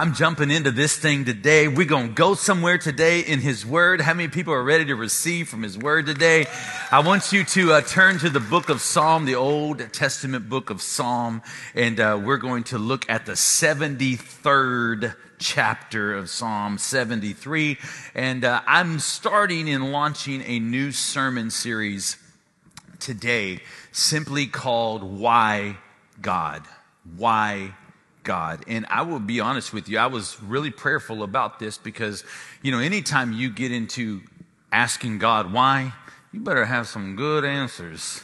I'm jumping into this thing today. We're going to go somewhere today in His Word. How many people are ready to receive from His Word today? I want you to uh, turn to the book of Psalm, the Old Testament book of Psalm, and uh, we're going to look at the 73rd chapter of Psalm 73. And uh, I'm starting and launching a new sermon series today simply called Why God? Why God. And I will be honest with you, I was really prayerful about this because, you know, anytime you get into asking God why, you better have some good answers.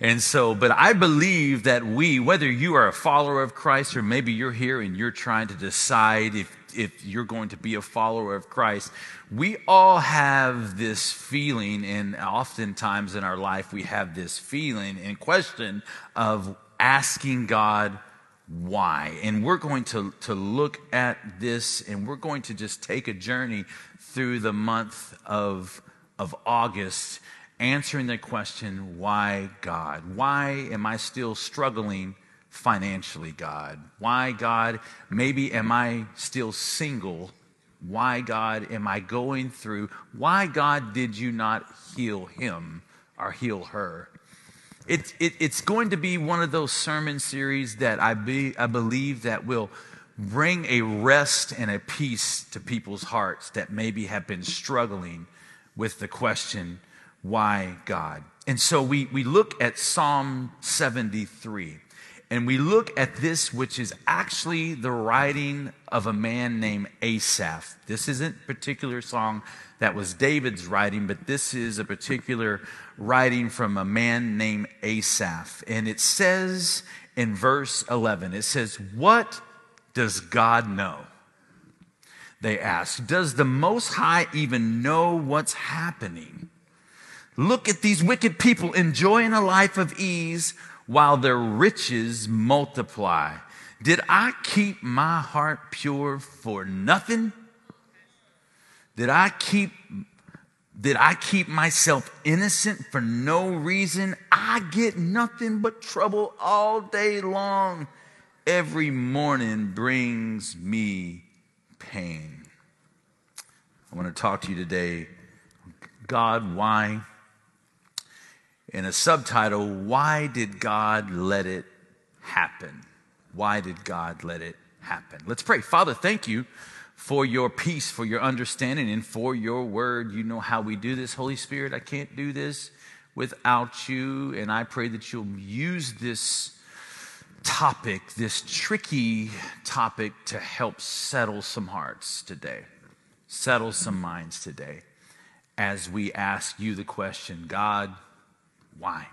And so, but I believe that we, whether you are a follower of Christ or maybe you're here and you're trying to decide if, if you're going to be a follower of Christ, we all have this feeling, and oftentimes in our life we have this feeling and question of asking God why. And we're going to, to look at this and we're going to just take a journey through the month of, of August answering the question, why God? Why am I still struggling financially, God? Why, God? Maybe am I still single? Why, God, am I going through? Why, God, did you not heal him or heal her? It, it, it's going to be one of those sermon series that I, be, I believe that will bring a rest and a peace to people's hearts that maybe have been struggling with the question, why God? And so we, we look at Psalm 73 and we look at this, which is actually the writing of a man named Asaph. This isn't particular song that was David's writing, but this is a particular writing from a man named Asaph. And it says in verse 11, it says, What does God know? They ask, Does the Most High even know what's happening? Look at these wicked people enjoying a life of ease while their riches multiply. Did I keep my heart pure for nothing? Did I keep did I keep myself innocent for no reason? I get nothing but trouble all day long. Every morning brings me pain. I want to talk to you today. God, why? In a subtitle, Why Did God Let It Happen? Why did God let it happen? Let's pray. Father, thank you for your peace, for your understanding, and for your word. You know how we do this, Holy Spirit. I can't do this without you. And I pray that you'll use this topic, this tricky topic, to help settle some hearts today, settle some minds today as we ask you the question God, why?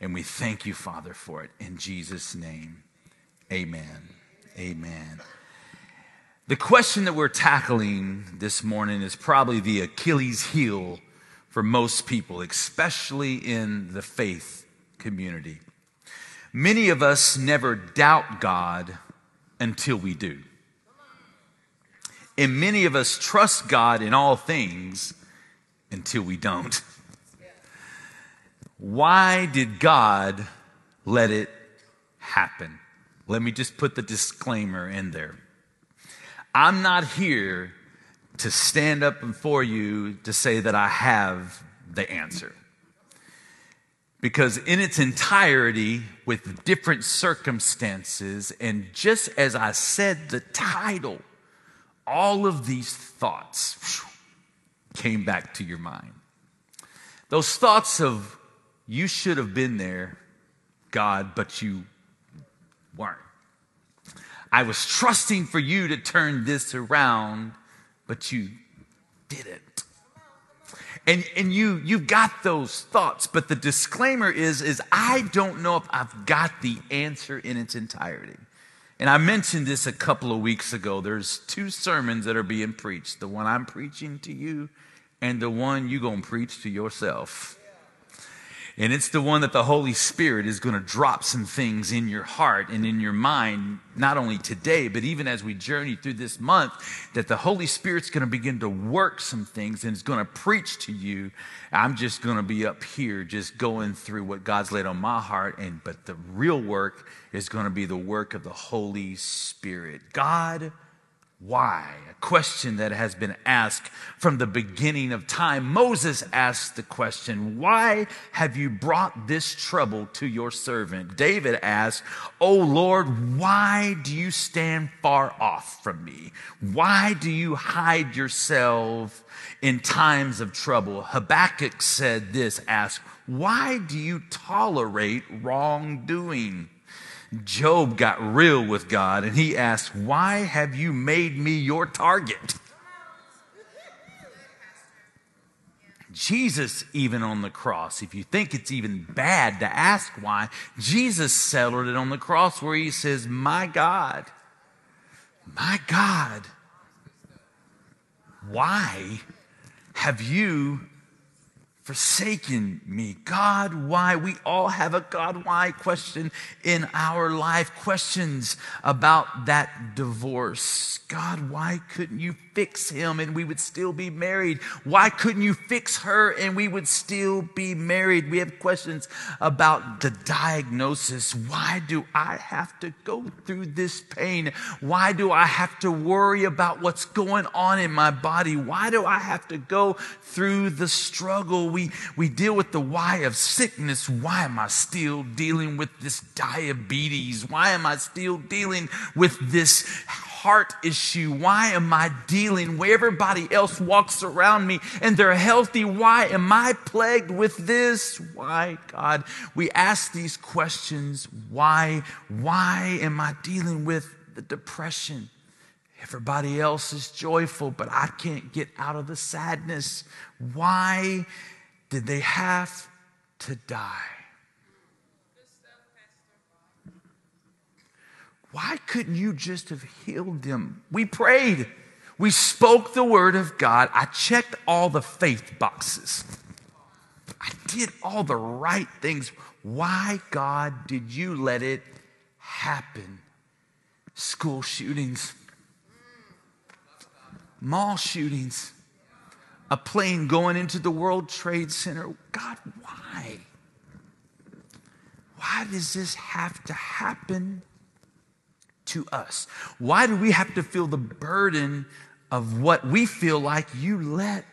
And we thank you, Father, for it. In Jesus' name, amen. Amen. The question that we're tackling this morning is probably the Achilles heel for most people, especially in the faith community. Many of us never doubt God until we do. And many of us trust God in all things until we don't. Why did God let it happen? Let me just put the disclaimer in there. I'm not here to stand up before you to say that I have the answer. Because in its entirety, with different circumstances, and just as I said the title, all of these thoughts came back to your mind. Those thoughts of, you should have been there, God, but you weren't. I was trusting for you to turn this around, but you didn't. And, and you, you've got those thoughts, but the disclaimer is, is I don't know if I've got the answer in its entirety. And I mentioned this a couple of weeks ago. There's two sermons that are being preached the one I'm preaching to you, and the one you're going to preach to yourself. And it's the one that the Holy Spirit is going to drop some things in your heart and in your mind, not only today, but even as we journey through this month, that the Holy Spirit's going to begin to work some things and is going to preach to you. I'm just going to be up here just going through what God's laid on my heart. And, but the real work is going to be the work of the Holy Spirit. God, why? A question that has been asked from the beginning of time. Moses asked the question, Why have you brought this trouble to your servant? David asked, Oh Lord, why do you stand far off from me? Why do you hide yourself in times of trouble? Habakkuk said this, asked, Why do you tolerate wrongdoing? Job got real with God and he asked, Why have you made me your target? Jesus, even on the cross, if you think it's even bad to ask why, Jesus settled it on the cross where he says, My God, my God, why have you forsaken me. God, why? We all have a God, why question in our life. Questions about that divorce. God, why couldn't you fix him and we would still be married? Why couldn't you fix her and we would still be married? We have questions about the diagnosis. Why do I have to go through this pain? Why do I have to worry about what's going on in my body? Why do I have to go through the struggle? We, we deal with the why of sickness. Why am I still dealing with this diabetes? Why am I still dealing with this heart issue? Why am I dealing where everybody else walks around me and they're healthy? Why am I plagued with this? Why, God? We ask these questions. Why? Why am I dealing with the depression? Everybody else is joyful, but I can't get out of the sadness. Why did they have to die? Why couldn't you just have healed them? We prayed. We spoke the word of God. I checked all the faith boxes. I did all the right things. Why, God, did you let it happen? School shootings, mall shootings, a plane going into the World Trade Center. God, why? Why does this have to happen to us? Why do we have to feel the burden of what we feel like you let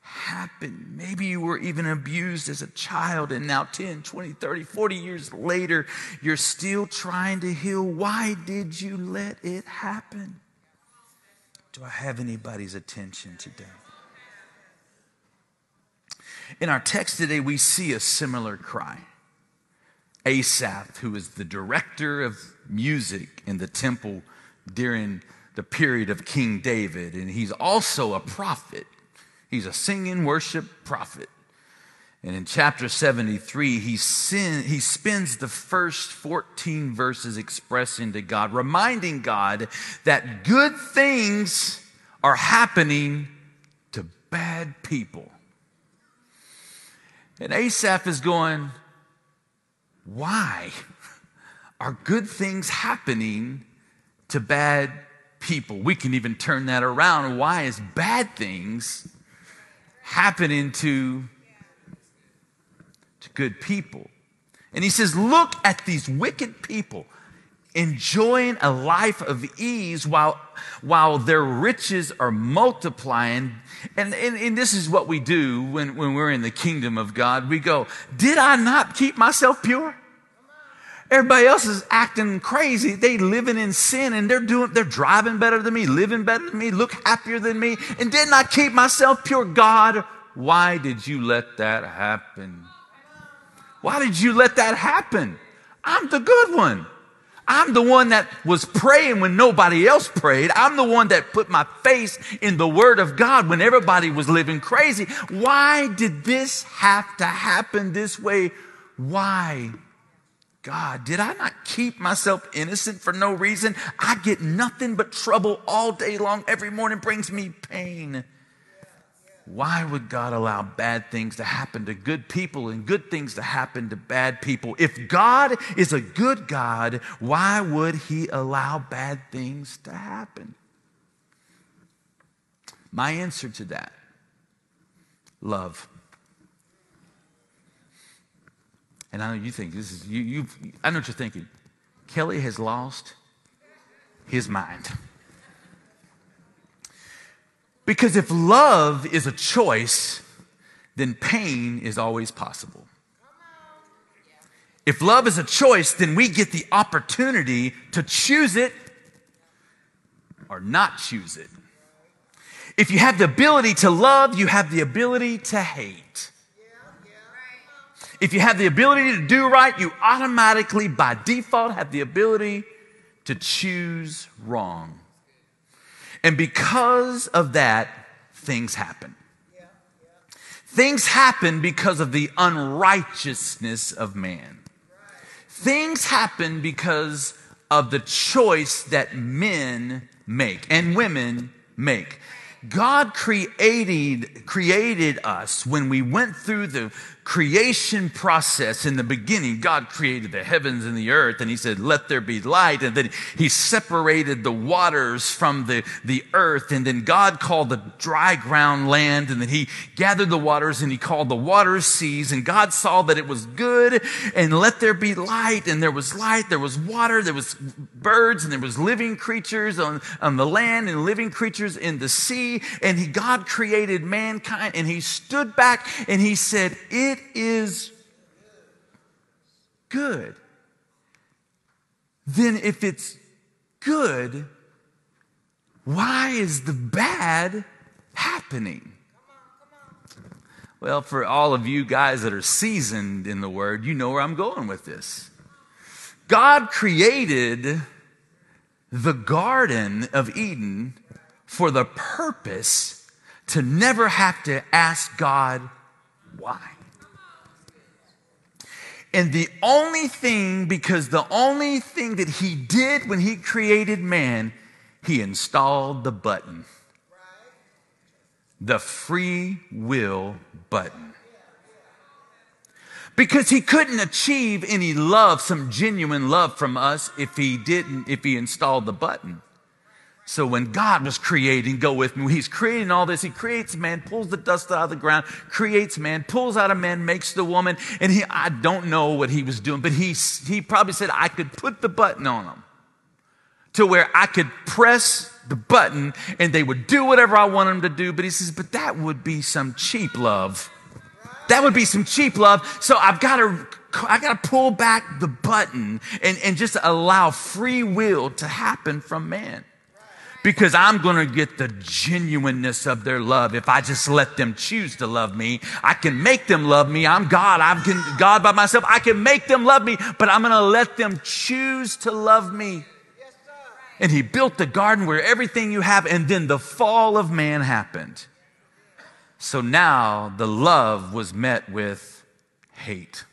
happen? Maybe you were even abused as a child, and now 10, 20, 30, 40 years later, you're still trying to heal. Why did you let it happen? Do I have anybody's attention today? In our text today, we see a similar cry. Asaph, who is the director of music in the temple during the period of King David, and he's also a prophet. He's a singing worship prophet. And in chapter 73, he, sin, he spends the first 14 verses expressing to God, reminding God that good things are happening to bad people. And Asaph is going, Why are good things happening to bad people? We can even turn that around. Why is bad things happening to, to good people? And he says, Look at these wicked people enjoying a life of ease while, while their riches are multiplying. And, and, and, this is what we do when, when we're in the kingdom of God. We go, Did I not keep myself pure? Everybody else is acting crazy. They living in sin and they're doing, they're driving better than me, living better than me, look happier than me. And didn't I keep myself pure? God, why did you let that happen? Why did you let that happen? I'm the good one. I'm the one that was praying when nobody else prayed. I'm the one that put my face in the Word of God when everybody was living crazy. Why did this have to happen this way? Why? God, did I not keep myself innocent for no reason? I get nothing but trouble all day long. Every morning brings me pain. Why would God allow bad things to happen to good people and good things to happen to bad people? If God is a good God, why would He allow bad things to happen? My answer to that love. And I know you think this is, you, you I know what you're thinking. Kelly has lost his mind. Because if love is a choice, then pain is always possible. If love is a choice, then we get the opportunity to choose it or not choose it. If you have the ability to love, you have the ability to hate. If you have the ability to do right, you automatically, by default, have the ability to choose wrong. And because of that, things happen. Things happen because of the unrighteousness of man. Things happen because of the choice that men make and women make. God created, created us when we went through the creation process in the beginning. God created the heavens and the earth and he said, let there be light. And then he separated the waters from the, the earth. And then God called the dry ground land. And then he gathered the waters and he called the waters seas. And God saw that it was good and let there be light. And there was light. There was water. There was birds and there was living creatures on, on the land and living creatures in the sea. And he, God created mankind and he stood back and he said, it is good, then if it's good, why is the bad happening? Well, for all of you guys that are seasoned in the word, you know where I'm going with this. God created the Garden of Eden for the purpose to never have to ask God why. And the only thing, because the only thing that he did when he created man, he installed the button. The free will button. Because he couldn't achieve any love, some genuine love from us if he didn't, if he installed the button. So when God was creating, go with me, he's creating all this. He creates man, pulls the dust out of the ground, creates man, pulls out a man, makes the woman. And he, I don't know what he was doing, but he, he probably said, I could put the button on them to where I could press the button and they would do whatever I want them to do. But he says, but that would be some cheap love. That would be some cheap love. So I've got to, I got to pull back the button and, and just allow free will to happen from man because I'm going to get the genuineness of their love if I just let them choose to love me. I can make them love me. I'm God. I'm God by myself. I can make them love me, but I'm going to let them choose to love me. And he built the garden where everything you have, and then the fall of man happened. So now the love was met with hate.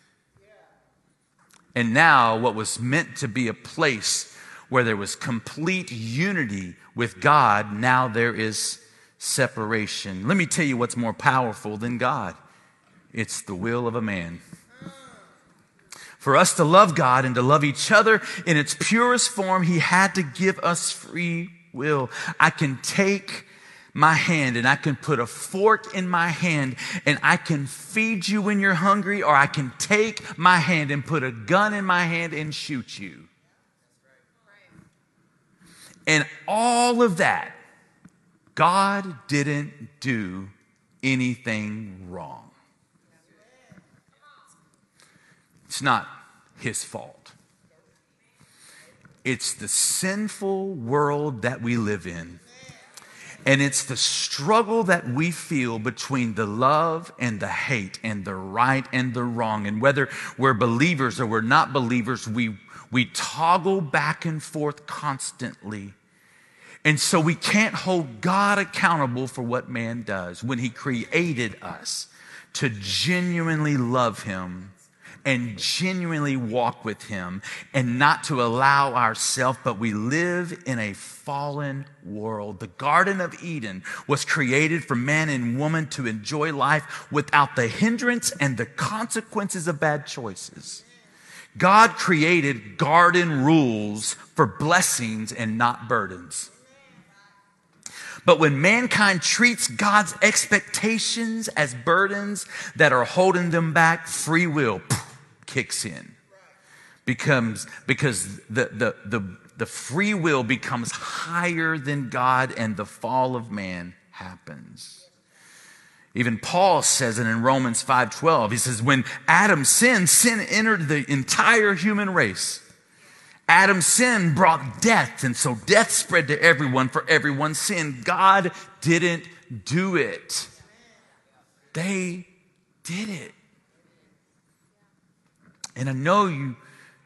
And now what was meant to be a place where there was complete unity with God, now there is separation. Let me tell you what's more powerful than God it's the will of a man. For us to love God and to love each other in its purest form, He had to give us free will. I can take my hand and I can put a fork in my hand and I can feed you when you're hungry, or I can take my hand and put a gun in my hand and shoot you. And all of that, God didn't do anything wrong. It's not his fault. It's the sinful world that we live in. And it's the struggle that we feel between the love and the hate and the right and the wrong. And whether we're believers or we're not believers, we we toggle back and forth constantly. And so we can't hold God accountable for what man does when he created us to genuinely love him and genuinely walk with him and not to allow ourselves, but we live in a fallen world. The Garden of Eden was created for man and woman to enjoy life without the hindrance and the consequences of bad choices. God created garden rules for blessings and not burdens. But when mankind treats God's expectations as burdens that are holding them back, free will kicks in. Becomes because the, the, the, the free will becomes higher than God and the fall of man happens. Even Paul says it in Romans 5:12. He says when Adam sinned, sin entered the entire human race. Adam's sin brought death, and so death spread to everyone for everyone's sin. God didn't do it. They did it. And I know you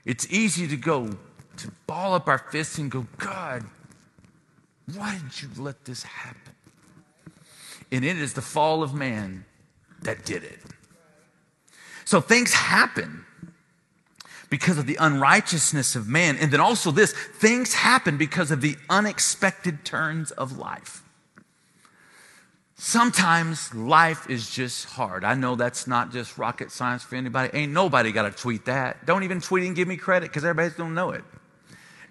it's easy to go to ball up our fists and go, God, why did you let this happen? And it is the fall of man that did it. So things happen because of the unrighteousness of man. And then also this things happen because of the unexpected turns of life. Sometimes life is just hard. I know that's not just rocket science for anybody. Ain't nobody got to tweet that. Don't even tweet and give me credit because everybody's don't know it.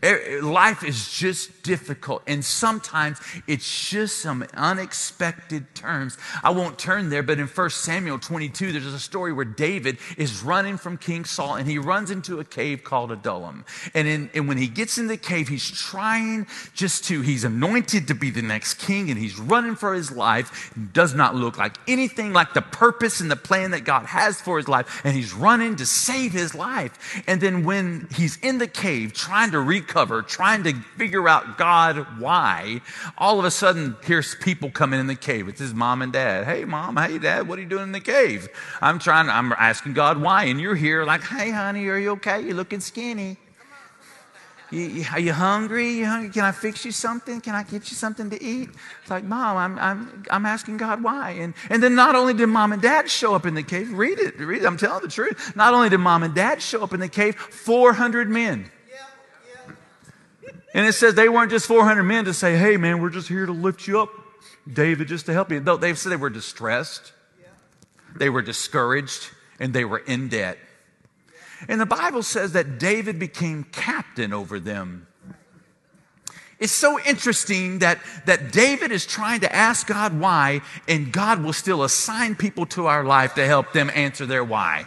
Eh, eh, life is just difficult, and sometimes it's just some unexpected terms. I won't turn there, but in 1 Samuel 22, there's a story where David is running from King Saul, and he runs into a cave called Adullam. And, in, and when he gets in the cave, he's trying just to, he's anointed to be the next king, and he's running for his life. Does not look like anything like the purpose and the plan that God has for his life, and he's running to save his life. And then when he's in the cave trying to recover, cover, trying to figure out God why, all of a sudden here's people coming in the cave. It's his mom and dad. Hey, mom. Hey, dad. What are you doing in the cave? I'm trying, I'm asking God why. And you're here like, hey, honey, are you okay? You're looking skinny. You, are you hungry? you hungry? Can I fix you something? Can I get you something to eat? It's like, Mom, I'm, I'm, I'm asking God why. And, and then not only did mom and dad show up in the cave, read it, read it, I'm telling the truth. Not only did mom and dad show up in the cave, 400 men. And it says they weren't just 400 men to say, hey, man, we're just here to lift you up, David, just to help you. No, they said they were distressed, they were discouraged, and they were in debt. And the Bible says that David became captain over them. It's so interesting that, that David is trying to ask God why, and God will still assign people to our life to help them answer their why.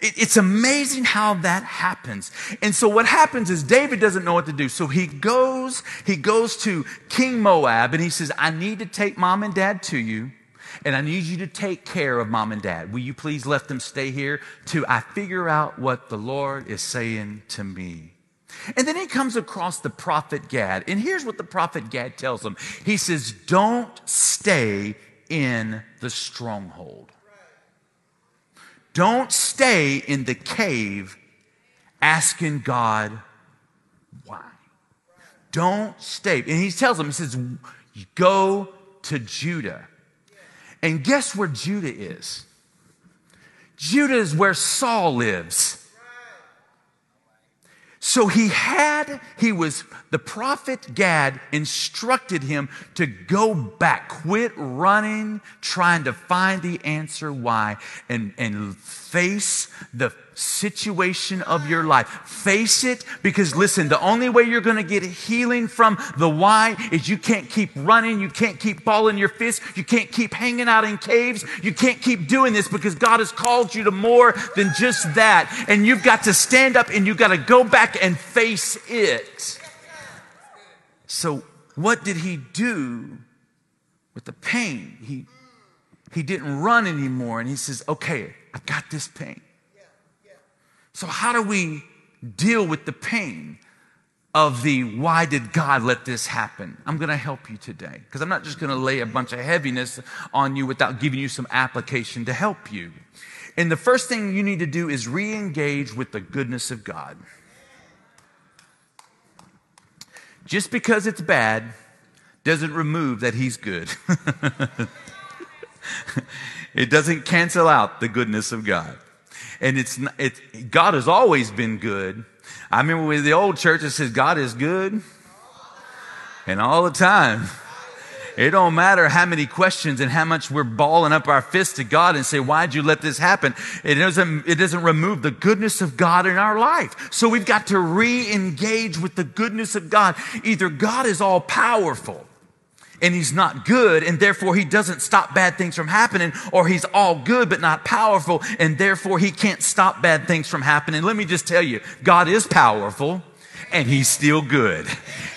It, it's amazing how that happens. And so what happens is David doesn't know what to do. So he goes, he goes to King Moab and he says, I need to take mom and dad to you. And I need you to take care of mom and dad. Will you please let them stay here till I figure out what the Lord is saying to me? And then he comes across the prophet Gad. And here's what the prophet Gad tells him He says, Don't stay in the stronghold. Don't stay in the cave asking God why. Don't stay. And he tells them, he says, go to Judah. And guess where Judah is? Judah is where Saul lives. So he had, he was, the prophet Gad instructed him to go back, quit running, trying to find the answer why, and, and face the situation of your life. Face it because listen, the only way you're going to get healing from the why is you can't keep running. You can't keep balling your fists. You can't keep hanging out in caves. You can't keep doing this because God has called you to more than just that. And you've got to stand up and you've got to go back and face it. So what did he do with the pain? He, he didn't run anymore. And he says, okay, I've got this pain. So, how do we deal with the pain of the why did God let this happen? I'm going to help you today because I'm not just going to lay a bunch of heaviness on you without giving you some application to help you. And the first thing you need to do is re engage with the goodness of God. Just because it's bad doesn't remove that He's good. it doesn't cancel out the goodness of God. And it's, it's, God has always been good. I remember with the old church, it says God is good. And all the time. It don't matter how many questions and how much we're balling up our fists to God and say, why'd you let this happen? It doesn't, it doesn't remove the goodness of God in our life. So we've got to re-engage with the goodness of God. Either God is all powerful and he's not good and therefore he doesn't stop bad things from happening or he's all good but not powerful and therefore he can't stop bad things from happening. Let me just tell you, God is powerful and he's still good.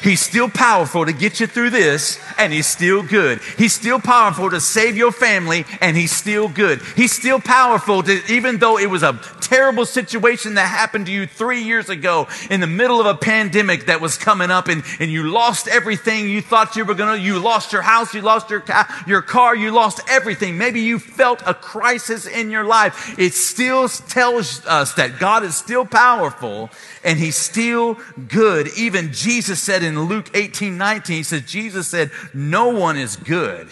He's still powerful to get you through this, and he's still good. He's still powerful to save your family, and he's still good. He's still powerful to, even though it was a terrible situation that happened to you three years ago in the middle of a pandemic that was coming up, and, and you lost everything you thought you were gonna, you lost your house, you lost your, your car, you lost everything. Maybe you felt a crisis in your life. It still tells us that God is still powerful and he's still good. Even Jesus said in Luke 18, 19, he says, Jesus said, no one is good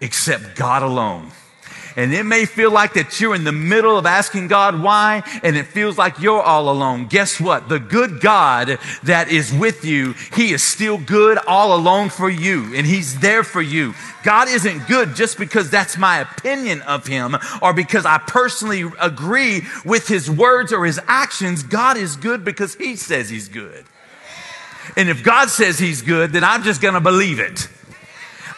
except God alone. And it may feel like that you're in the middle of asking God why, and it feels like you're all alone. Guess what? The good God that is with you, He is still good all alone for you, and He's there for you. God isn't good just because that's my opinion of Him or because I personally agree with His words or His actions. God is good because He says He's good. And if God says He's good, then I'm just going to believe it.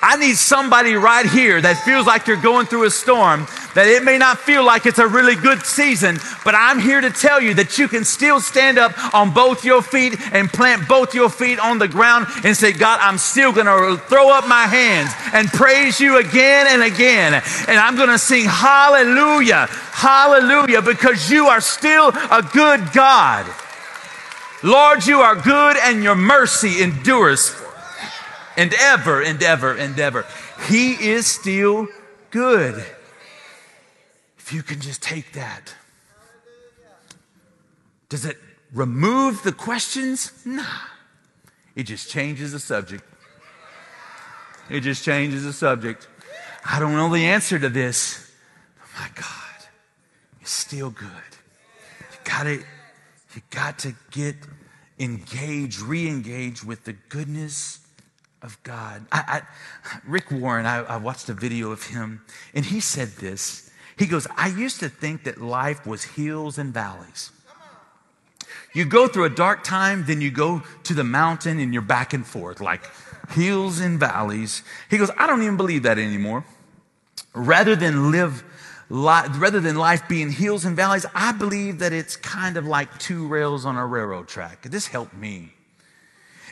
I need somebody right here that feels like you're going through a storm, that it may not feel like it's a really good season, but I'm here to tell you that you can still stand up on both your feet and plant both your feet on the ground and say, God, I'm still going to throw up my hands and praise you again and again. And I'm going to sing hallelujah, hallelujah, because you are still a good God. Lord, you are good and your mercy endures and ever and ever and ever. He is still good. If you can just take that. Does it remove the questions? Nah. It just changes the subject. It just changes the subject. I don't know the answer to this. But my God, it's still good. You gotta, you got to get engaged, re-engage with the goodness of God. I, I, Rick Warren, I, I watched a video of him, and he said this. He goes, I used to think that life was hills and valleys. You go through a dark time, then you go to the mountain and you're back and forth, like hills and valleys. He goes, I don't even believe that anymore. Rather than live, rather than life being hills and valleys, I believe that it's kind of like two rails on a railroad track. This helped me.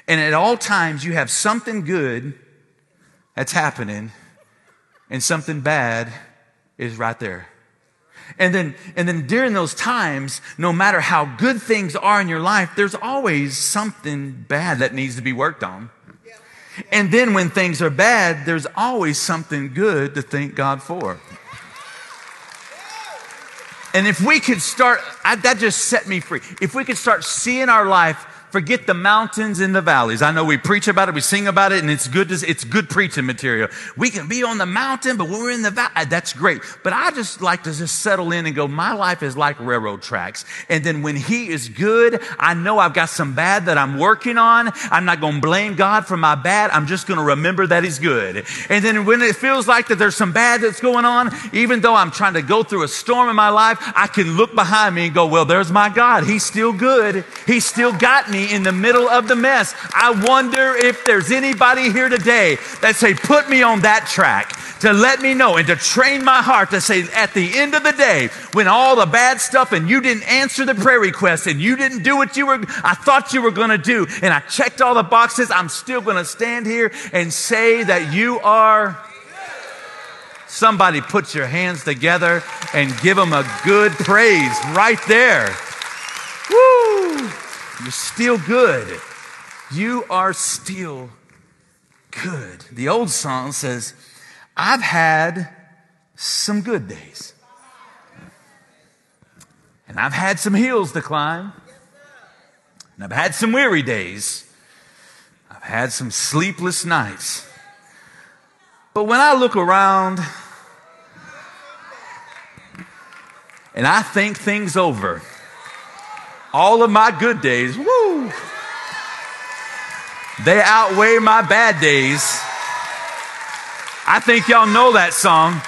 And at all times, you have something good that's happening, and something bad is right there. And then, and then during those times, no matter how good things are in your life, there's always something bad that needs to be worked on. And then when things are bad, there's always something good to thank God for. And if we could start, I, that just set me free. If we could start seeing our life Forget the mountains and the valleys. I know we preach about it, we sing about it, and it's good. To, it's good preaching material. We can be on the mountain, but when we're in the valley, uh, that's great. But I just like to just settle in and go. My life is like railroad tracks, and then when He is good, I know I've got some bad that I'm working on. I'm not going to blame God for my bad. I'm just going to remember that He's good. And then when it feels like that there's some bad that's going on, even though I'm trying to go through a storm in my life, I can look behind me and go, "Well, there's my God. He's still good. He's still got me." Me in the middle of the mess. I wonder if there's anybody here today that say, put me on that track to let me know and to train my heart to say at the end of the day, when all the bad stuff and you didn't answer the prayer request and you didn't do what you were, I thought you were going to do, and I checked all the boxes, I'm still going to stand here and say that you are. Somebody put your hands together and give them a good praise right there. You're still good. You are still good. The old song says, I've had some good days. And I've had some hills to climb. And I've had some weary days. I've had some sleepless nights. But when I look around and I think things over, all of my good days, woo, they outweigh my bad days. I think y'all know that song.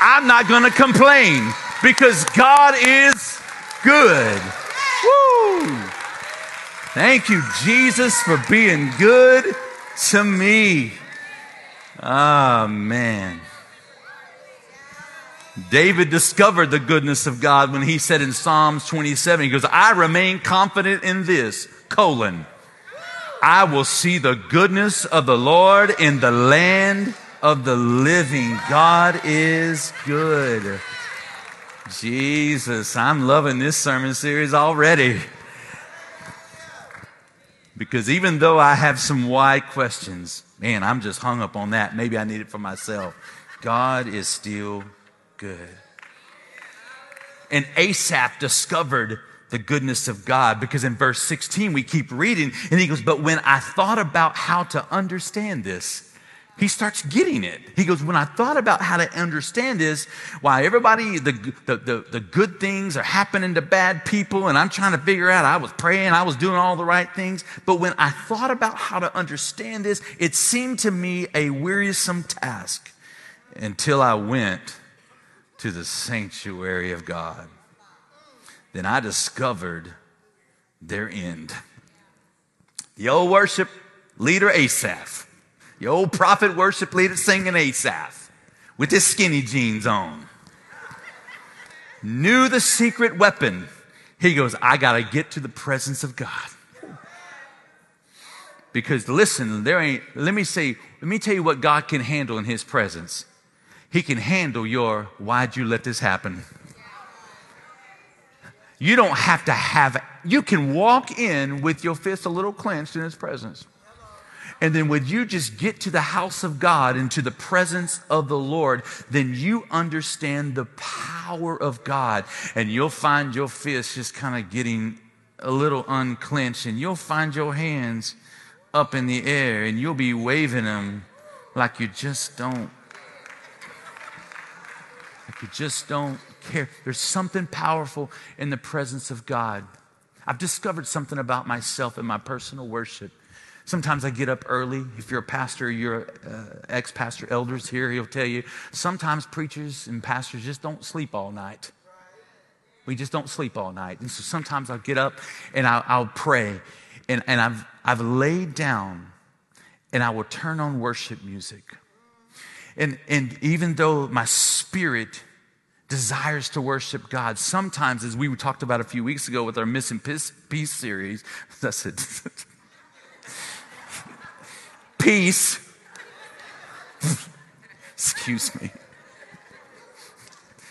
I'm not going to complain because God is good. Woo! Thank you, Jesus, for being good to me. Oh, man. David discovered the goodness of God when he said in Psalms 27, he goes, I remain confident in this. colon. I will see the goodness of the Lord in the land of the living. God is good. Jesus, I'm loving this sermon series already. Because even though I have some why questions, man, I'm just hung up on that. Maybe I need it for myself. God is still good. And Asaph discovered the goodness of God because in verse 16 we keep reading and he goes, But when I thought about how to understand this, he starts getting it. He goes, When I thought about how to understand this, why everybody, the, the, the, the, good things are happening to bad people, and I'm trying to figure out, I was praying, I was doing all the right things. But when I thought about how to understand this, it seemed to me a wearisome task until I went to the sanctuary of God. Then I discovered their end. The old worship leader Asaph the old prophet worship leader singing Asaph with his skinny jeans on. Knew the secret weapon. He goes, I got to get to the presence of God. Because listen, there ain't, let me say, let me tell you what God can handle in his presence. He can handle your, why'd you let this happen? You don't have to have, you can walk in with your fist a little clenched in his presence. And then when you just get to the house of God and to the presence of the Lord, then you understand the power of God. And you'll find your fist just kind of getting a little unclenched, and you'll find your hands up in the air, and you'll be waving them like you just don't. Like you just don't care. There's something powerful in the presence of God. I've discovered something about myself in my personal worship Sometimes I get up early. If you're a pastor, you're uh, ex pastor elders here, he'll tell you. Sometimes preachers and pastors just don't sleep all night. We just don't sleep all night. And so sometimes I'll get up and I'll, I'll pray. And, and I've, I've laid down and I will turn on worship music. And, and even though my spirit desires to worship God, sometimes, as we talked about a few weeks ago with our Missing Peace, Peace series, that's it. peace. Excuse me.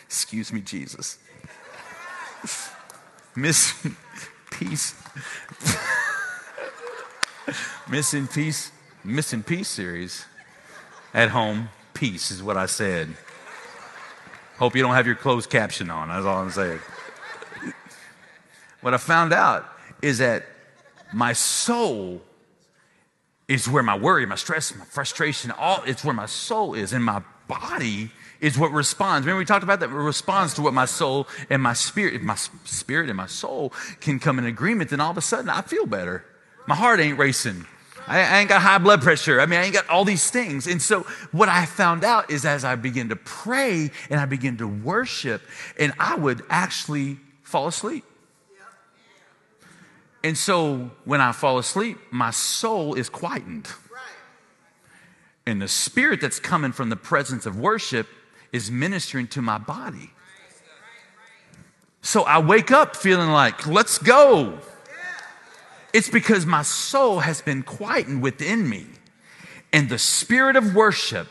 Excuse me, Jesus. Missing peace. missing peace. Missing peace series. At home, peace is what I said. Hope you don't have your closed caption on. That's all I'm saying. What I found out is that my soul is where my worry, my stress, my frustration, all it's where my soul is. And my body is what responds. Remember we talked about that? It responds to what my soul and my spirit, if my spirit and my soul can come in agreement, then all of a sudden I feel better. My heart ain't racing. I, ain't got high blood pressure. I mean, I ain't got all these things. And so what I found out is as I begin to pray and I begin to worship, and I would actually fall asleep. And so when I fall asleep, my soul is quietened. And the spirit that's coming from the presence of worship is ministering to my body. So I wake up feeling like, let's go. It's because my soul has been quietened within me. And the spirit of worship,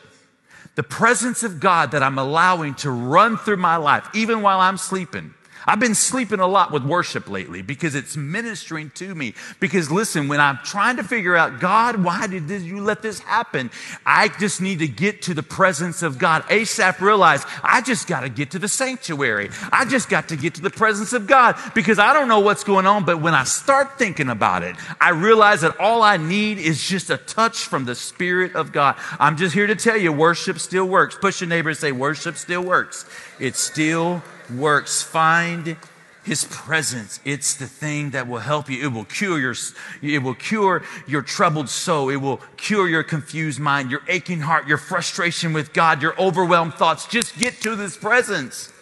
the presence of God that I'm allowing to run through my life, even while I'm sleeping, I've been sleeping a lot with worship lately because it's ministering to me. Because listen, when I'm trying to figure out, God, why did this, you let this happen? I just need to get to the presence of God. Asaph realized, I just got to get to the sanctuary. I just got to get to the presence of God because I don't know what's going on. But when I start thinking about it, I realize that all I need is just a touch from the Spirit of God. I'm just here to tell you, worship still works. Push your neighbor and say, worship still works. It still works. Find his presence. It's the thing that will help you. It will cure your, it will cure your troubled soul. It will cure your confused mind, your aching heart, your frustration with God, your overwhelmed thoughts. Just get to this presence.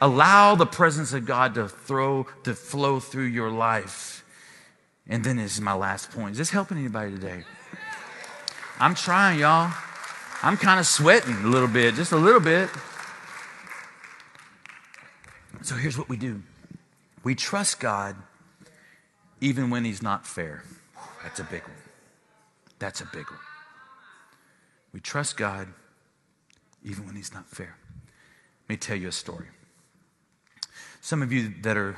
Allow the presence of God to throw, to flow through your life. And then this is my last point. Is this helping anybody today? I'm trying, y'all. I'm kind of sweating a little bit, just a little bit. So here's what we do we trust God even when he's not fair. That's a big one. That's a big one. We trust God even when he's not fair. Let me tell you a story. Some of you that are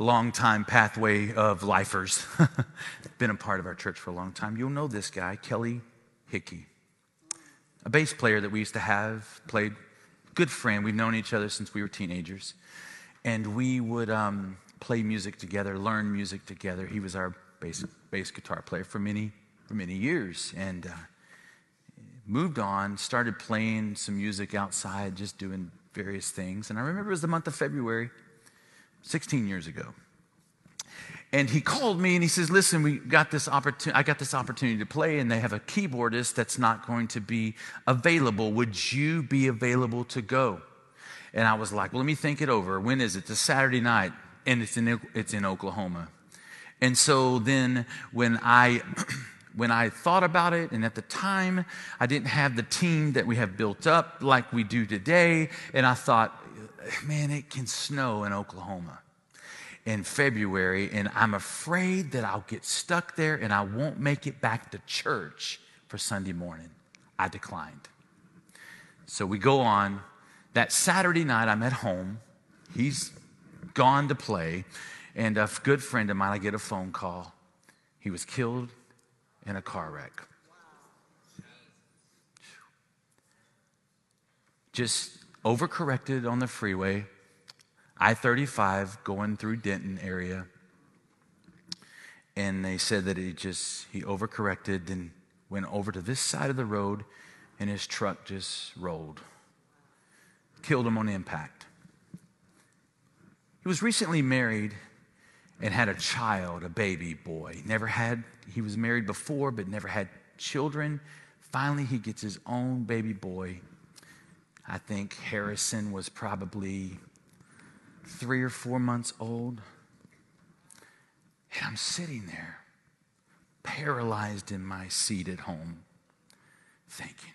longtime pathway of lifers, been a part of our church for a long time, you'll know this guy, Kelly Hickey. A bass player that we used to have, played, good friend. We've known each other since we were teenagers. And we would um, play music together, learn music together. He was our bass, bass guitar player for many, for many years. And uh, moved on, started playing some music outside, just doing various things. And I remember it was the month of February, 16 years ago. And he called me and he says, Listen, we got this opportunity, I got this opportunity to play, and they have a keyboardist that's not going to be available. Would you be available to go? And I was like, Well, let me think it over. When is it? It's a Saturday night, and it's in, it's in Oklahoma. And so then when I when I thought about it, and at the time, I didn't have the team that we have built up like we do today. And I thought, man, it can snow in Oklahoma in February, and I'm afraid that I'll get stuck there and I won't make it back to church for Sunday morning. I declined. So we go on. That Saturday night, I'm at home. He's gone to play, and a good friend of mine, I get a phone call. He was killed in a car wreck. Just overcorrected on the freeway, I 35 going through Denton area. And they said that he just, he overcorrected and went over to this side of the road and his truck just rolled. Killed him on impact. He was recently married and had a child, a baby boy. Never had, he was married before, but never had children. Finally, he gets his own baby boy. I think Harrison was probably three or four months old. And I'm sitting there, paralyzed in my seat at home, thinking,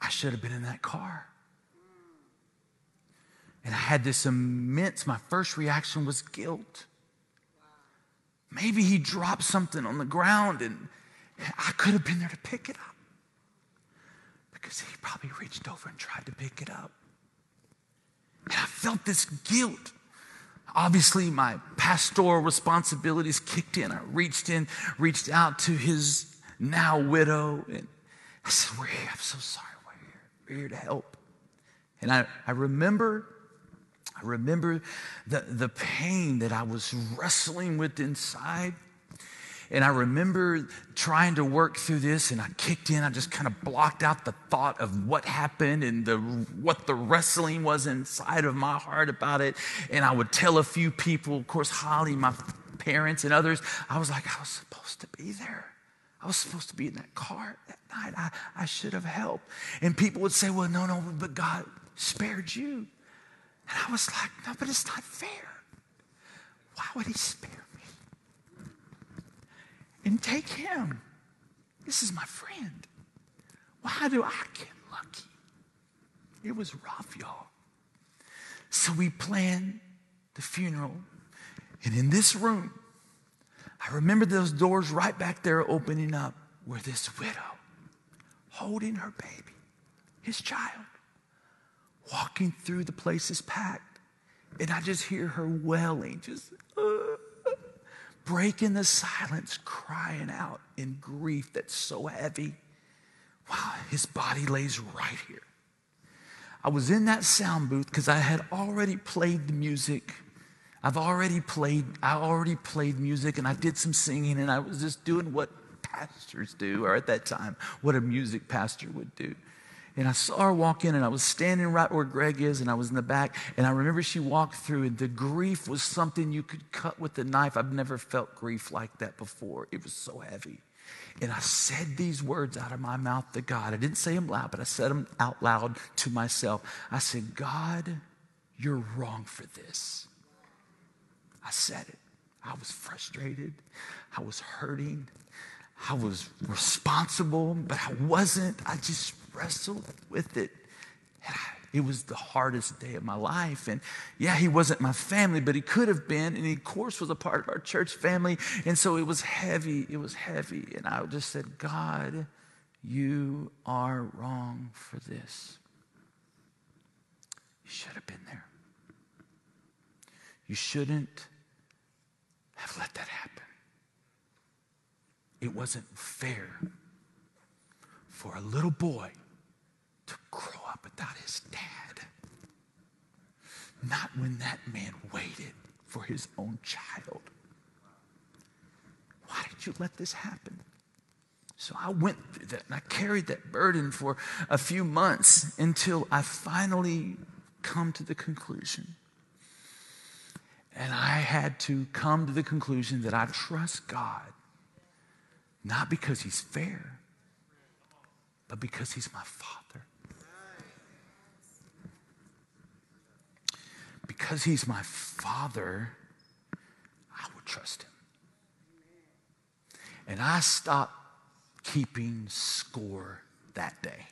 I should have been in that car. And I had this immense, my first reaction was guilt. Maybe he dropped something on the ground and I could have been there to pick it up. Because he probably reached over and tried to pick it up. And I felt this guilt. Obviously, my pastoral responsibilities kicked in. I reached in, reached out to his now widow, and I said, We're here. I'm so sorry. We're here. We're here to help. And I, I remember I remember the, the pain that I was wrestling with inside. And I remember trying to work through this, and I kicked in. I just kind of blocked out the thought of what happened and the, what the wrestling was inside of my heart about it. And I would tell a few people, of course, Holly, my parents, and others, I was like, I was supposed to be there. I was supposed to be in that car that night. I, I should have helped. And people would say, Well, no, no, but God spared you. And I was like, no, but it's not fair. Why would he spare me? And take him. This is my friend. Why do I get lucky? It was rough, y'all. So we planned the funeral. And in this room, I remember those doors right back there opening up where this widow holding her baby, his child, walking through the place is packed. And I just hear her wailing, just uh, breaking the silence, crying out in grief that's so heavy. Wow, his body lays right here. I was in that sound booth because I had already played the music. I've already played, I already played music and I did some singing and I was just doing what pastors do, or at that time, what a music pastor would do. And I saw her walk in, and I was standing right where Greg is, and I was in the back. And I remember she walked through, and the grief was something you could cut with a knife. I've never felt grief like that before. It was so heavy. And I said these words out of my mouth to God. I didn't say them loud, but I said them out loud to myself. I said, God, you're wrong for this. I said it. I was frustrated. I was hurting. I was responsible, but I wasn't. I just wrestled with it. It was the hardest day of my life. And yeah, he wasn't my family, but he could have been. And he, of course, was a part of our church family. And so it was heavy. It was heavy. And I just said, God, you are wrong for this. You should have been there. You shouldn't have let that happen. It wasn't fair for a little boy to grow up without his dad. Not when that man waited for his own child. Why did you let this happen? So I went through that and I carried that burden for a few months until I finally come to the conclusion. And I had to come to the conclusion that I trust God, not because He's fair, but because He's my Father. Because He's my Father, I would trust Him. And I stopped keeping score that day.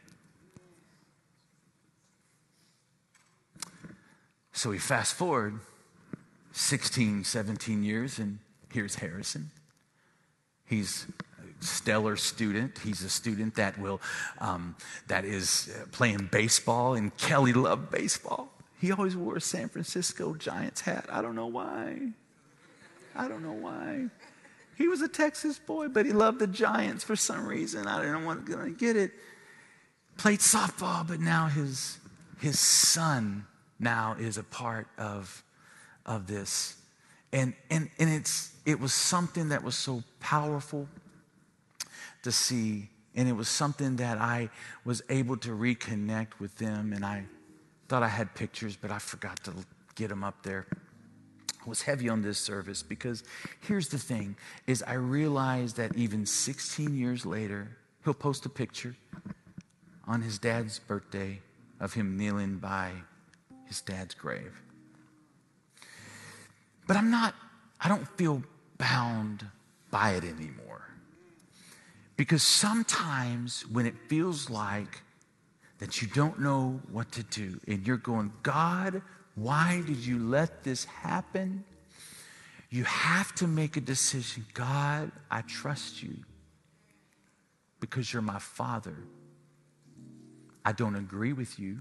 So we fast forward 16, 17 years, and here's Harrison. He's a stellar student. He's a student that will, um, that is uh, playing baseball, and Kelly loved baseball. He always wore a San Francisco Giants hat. I don't know why. I don't know why. He was a Texas boy, but he loved the Giants for some reason. I don't want to get it. Played softball, but now his, his son now is a part of, of this. And, and, and it's, it was something that was so powerful to see. And it was something that I was able to reconnect with them. And I thought I had pictures, but I forgot to get them up there. I was heavy on this service because here's the thing is I realized that even 16 years later, he'll post a picture on his dad's birthday of him kneeling by his dad's grave. But I'm not, I don't feel bound by it anymore. Because sometimes when it feels like that you don't know what to do and you're going, God, why did you let this happen? You have to make a decision. God, I trust you because you're my father. I don't agree with you.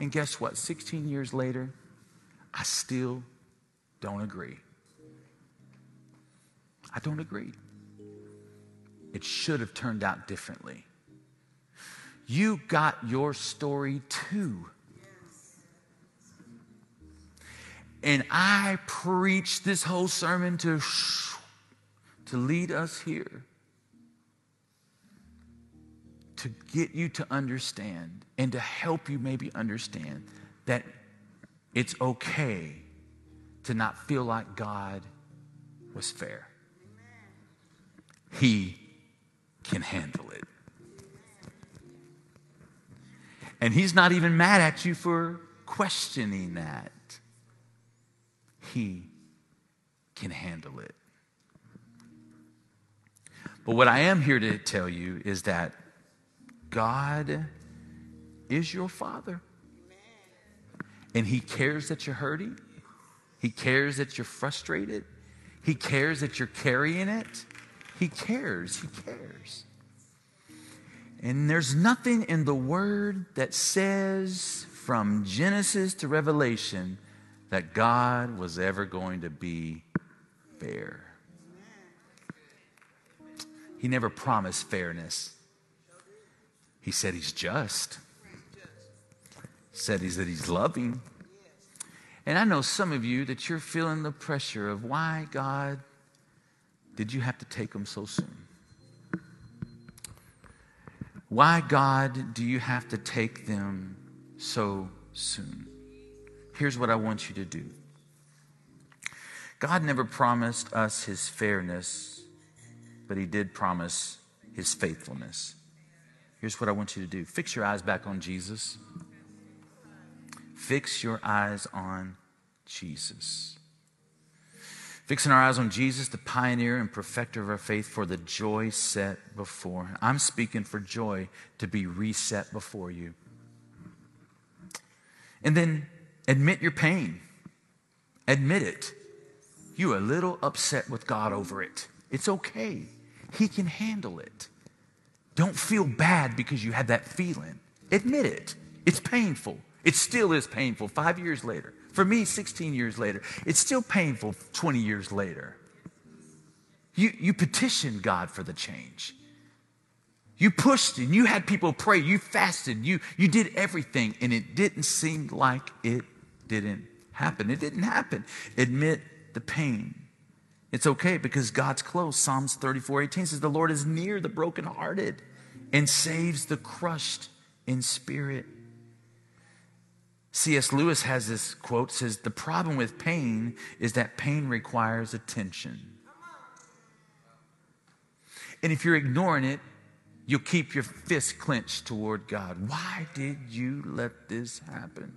And guess what? 16 years later, I still don't agree. I don't agree. It should have turned out differently. You got your story too. And I preached this whole sermon to, to lead us here, to get you to understand and to help you maybe understand that it's okay to not feel like God was fair. He can handle it. And He's not even mad at you for questioning that. He can handle it. But what I am here to tell you is that God is your Father. And He cares that you're hurting. He cares that you're frustrated. He cares that you're carrying it. He cares. He cares. And there's nothing in the Word that says from Genesis to Revelation that God was ever going to be fair. He never promised fairness. He said he's just. Said he's that he's loving. And I know some of you that you're feeling the pressure of why God did you have to take them so soon? Why God do you have to take them so soon? Here's what I want you to do God never promised us his fairness, but he did promise his faithfulness. Here's what I want you to do fix your eyes back on Jesus. Fix your eyes on Jesus. Fixing our eyes on Jesus, the pioneer and perfecter of our faith, for the joy set before. I'm speaking for joy to be reset before you. And then admit your pain. Admit it. You're a little upset with God over it. It's okay. He can handle it. Don't feel bad because you had that feeling. Admit it. It's painful. It still is painful five years later. For me, 16 years later. It's still painful 20 years later. You, you petitioned God for the change. You pushed and you had people pray. You fasted. You, you did everything, and it didn't seem like it didn't happen. It didn't happen. Admit the pain. It's okay because God's close. Psalms 34 18 says, The Lord is near the brokenhearted and saves the crushed in spirit. C.S. Lewis has this quote says, The problem with pain is that pain requires attention. And if you're ignoring it, you'll keep your fist clenched toward God. Why did you let this happen?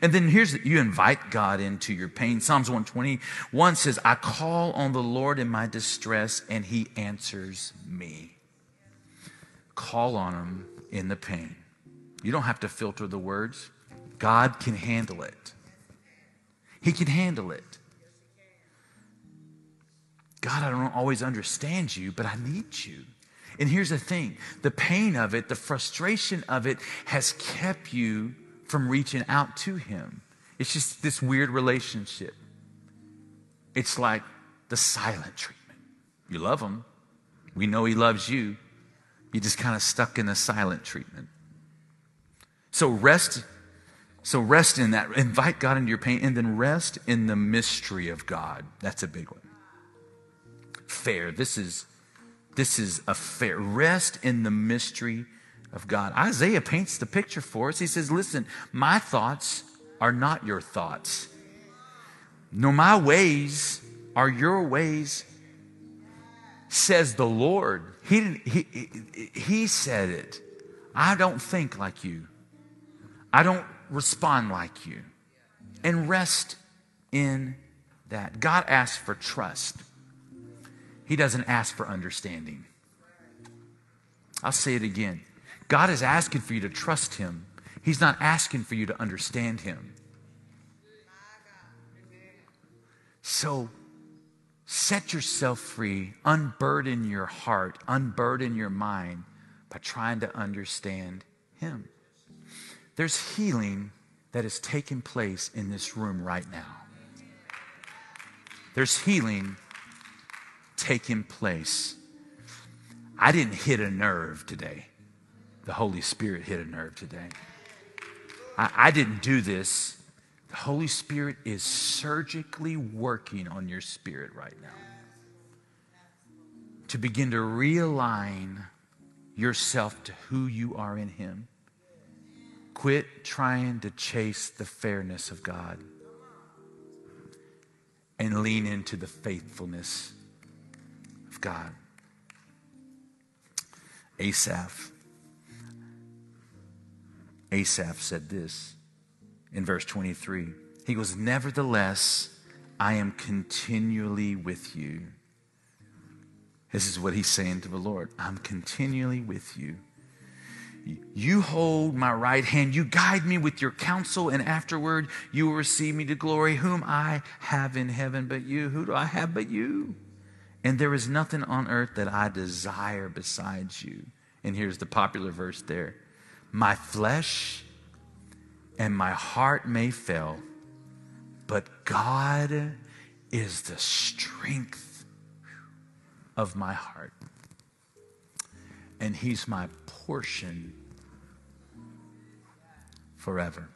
And then here's you invite God into your pain. Psalms 121 says, I call on the Lord in my distress, and he answers me. Call on him in the pain. You don't have to filter the words. God can handle it. He can handle it. God, I don't always understand you, but I need you. And here's the thing the pain of it, the frustration of it has kept you from reaching out to Him. It's just this weird relationship. It's like the silent treatment. You love Him, we know He loves you. You're just kind of stuck in the silent treatment. So rest. So rest in that. Invite God into your pain and then rest in the mystery of God. That's a big one. Fair. This is this is a fair. Rest in the mystery of God. Isaiah paints the picture for us. He says, Listen, my thoughts are not your thoughts, nor my ways are your ways, says the Lord. He, didn't, he, he said it. I don't think like you, I don't respond like you. And rest in that. God asks for trust, He doesn't ask for understanding. I'll say it again. God is asking for you to trust Him. He's not asking for you to understand Him. So set yourself free, unburden your heart, unburden your mind by trying to understand Him. There's healing that is taking place in this room right now. There's healing taking place. I didn't hit a nerve today the Holy Spirit hit a nerve today. I, I didn't do this. The Holy Spirit is surgically working on your spirit right now to begin to realign yourself to who you are in Him. Quit trying to chase the fairness of God and lean into the faithfulness of God. Asaph Asaph said this in verse 23. He goes, Nevertheless, I am continually with you. This is what he's saying to the Lord I'm continually with you. You hold my right hand. You guide me with your counsel, and afterward you will receive me to glory. Whom I have in heaven but you. Who do I have but you? And there is nothing on earth that I desire besides you. And here's the popular verse there my flesh and my heart may fail, but God is the strength of my heart. And He's my portion forever.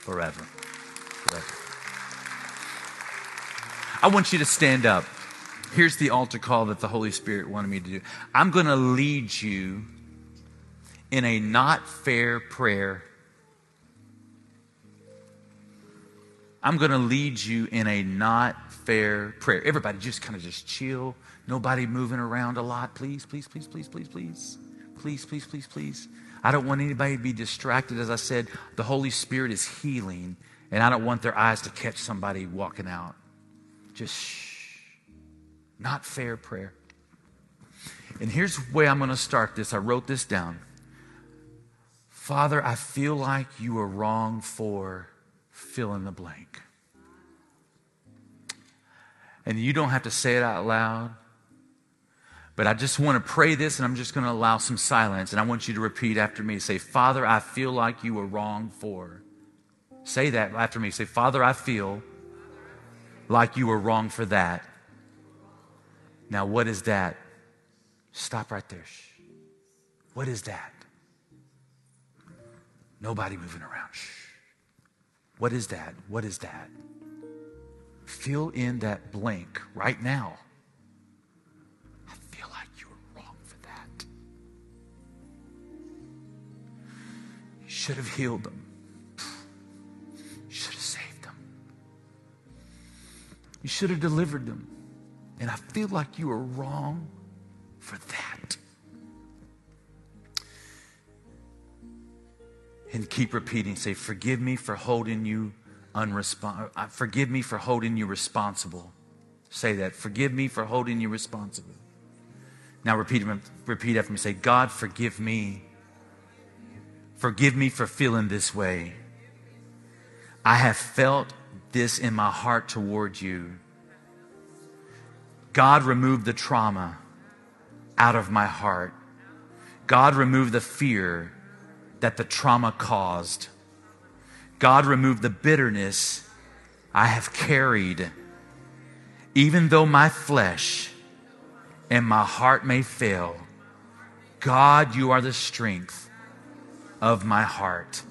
Forever. Forever. I want you to stand up. Here's the altar call that the Holy Spirit wanted me to do. I'm going to lead you in a not fair prayer. I'm going to lead you in a not fair prayer. Everybody just kind of just chill. Nobody moving around a lot. Please, please, please, please, please, please. Please, please, please, please. I don't want anybody to be distracted. As I said, the Holy Spirit is healing, and I don't want their eyes to catch somebody walking out. Just shh. Not fair prayer. And here's the way I'm going to start this. I wrote this down. Father, I feel like you were wrong for fill in the blank. And you don't have to say it out loud. But I just want to pray this and I'm just going to allow some silence. And I want you to repeat after me. Say, Father, I feel like you were wrong for. Say that after me. Say, Father, I feel like you were wrong for that. Now, what is that? Stop right there. Shh. What is that? Nobody moving around. Shh. What is that? What is that? Fill in that blank right now. Should have healed them. You should have saved them. You should have delivered them. And I feel like you are wrong for that. And keep repeating, say, Forgive me for holding you unresponsible. Uh, forgive me for holding you responsible. Say that. Forgive me for holding you responsible. Now repeat, repeat after me. Say, God, forgive me. Forgive me for feeling this way. I have felt this in my heart toward you. God, remove the trauma out of my heart. God, remove the fear that the trauma caused. God, remove the bitterness I have carried. Even though my flesh and my heart may fail, God, you are the strength of my heart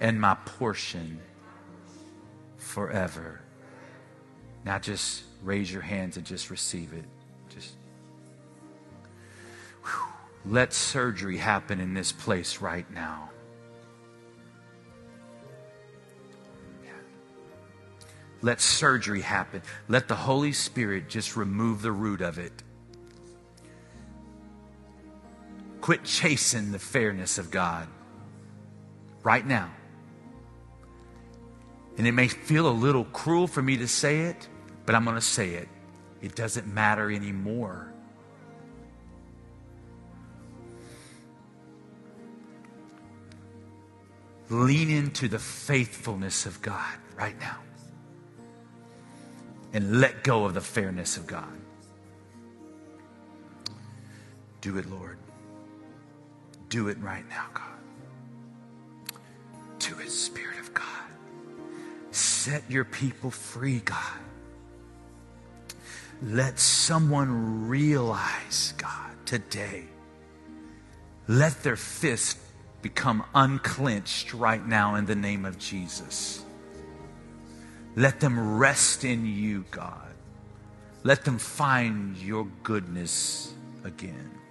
and my portion forever. Now just raise your hands and just receive it. Just whew, let surgery happen in this place right now. Let surgery happen. Let the Holy Spirit just remove the root of it. Quit chasing the fairness of God right now. And it may feel a little cruel for me to say it, but I'm going to say it. It doesn't matter anymore. Lean into the faithfulness of God right now and let go of the fairness of God. Do it, Lord. Do it right now, God. Do it, Spirit of God. Set your people free, God. Let someone realize, God, today. Let their fist become unclenched right now in the name of Jesus. Let them rest in you, God. Let them find your goodness again.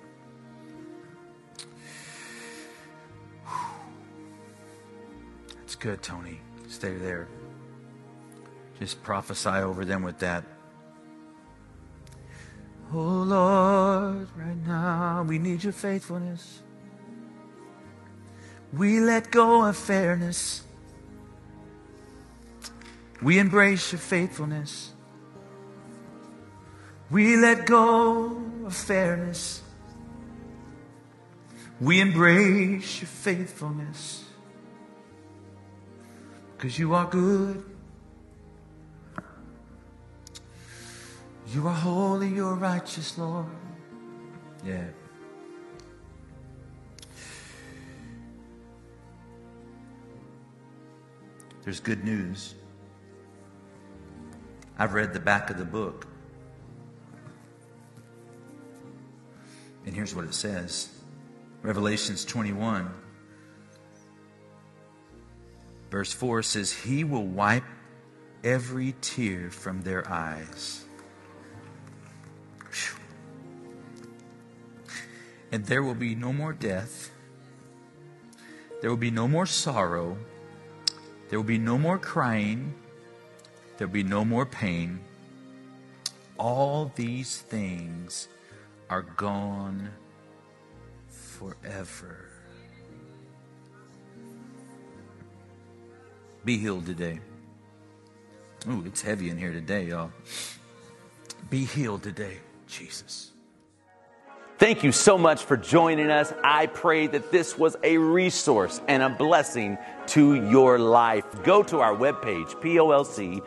Good, Tony. Stay there. Just prophesy over them with that. Oh Lord, right now we need your faithfulness. We let go of fairness. We embrace your faithfulness. We let go of fairness. We embrace your faithfulness. Because you are good. You are holy, you are righteous, Lord. Yeah. There's good news. I've read the back of the book. And here's what it says Revelations 21, verse 4 says, He will wipe every tear from their eyes. And there will be no more death. There will be no more sorrow. There will be no more crying There'll be no more pain. All these things are gone forever. Be healed today. Ooh, it's heavy in here today, y'all. Be healed today, Jesus. Thank you so much for joining us. I pray that this was a resource and a blessing to your life. Go to our webpage, polc.cc,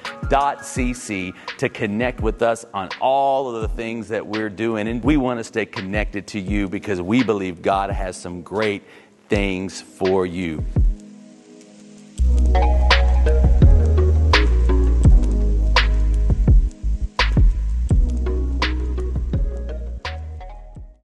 to connect with us on all of the things that we're doing. And we want to stay connected to you because we believe God has some great things for you.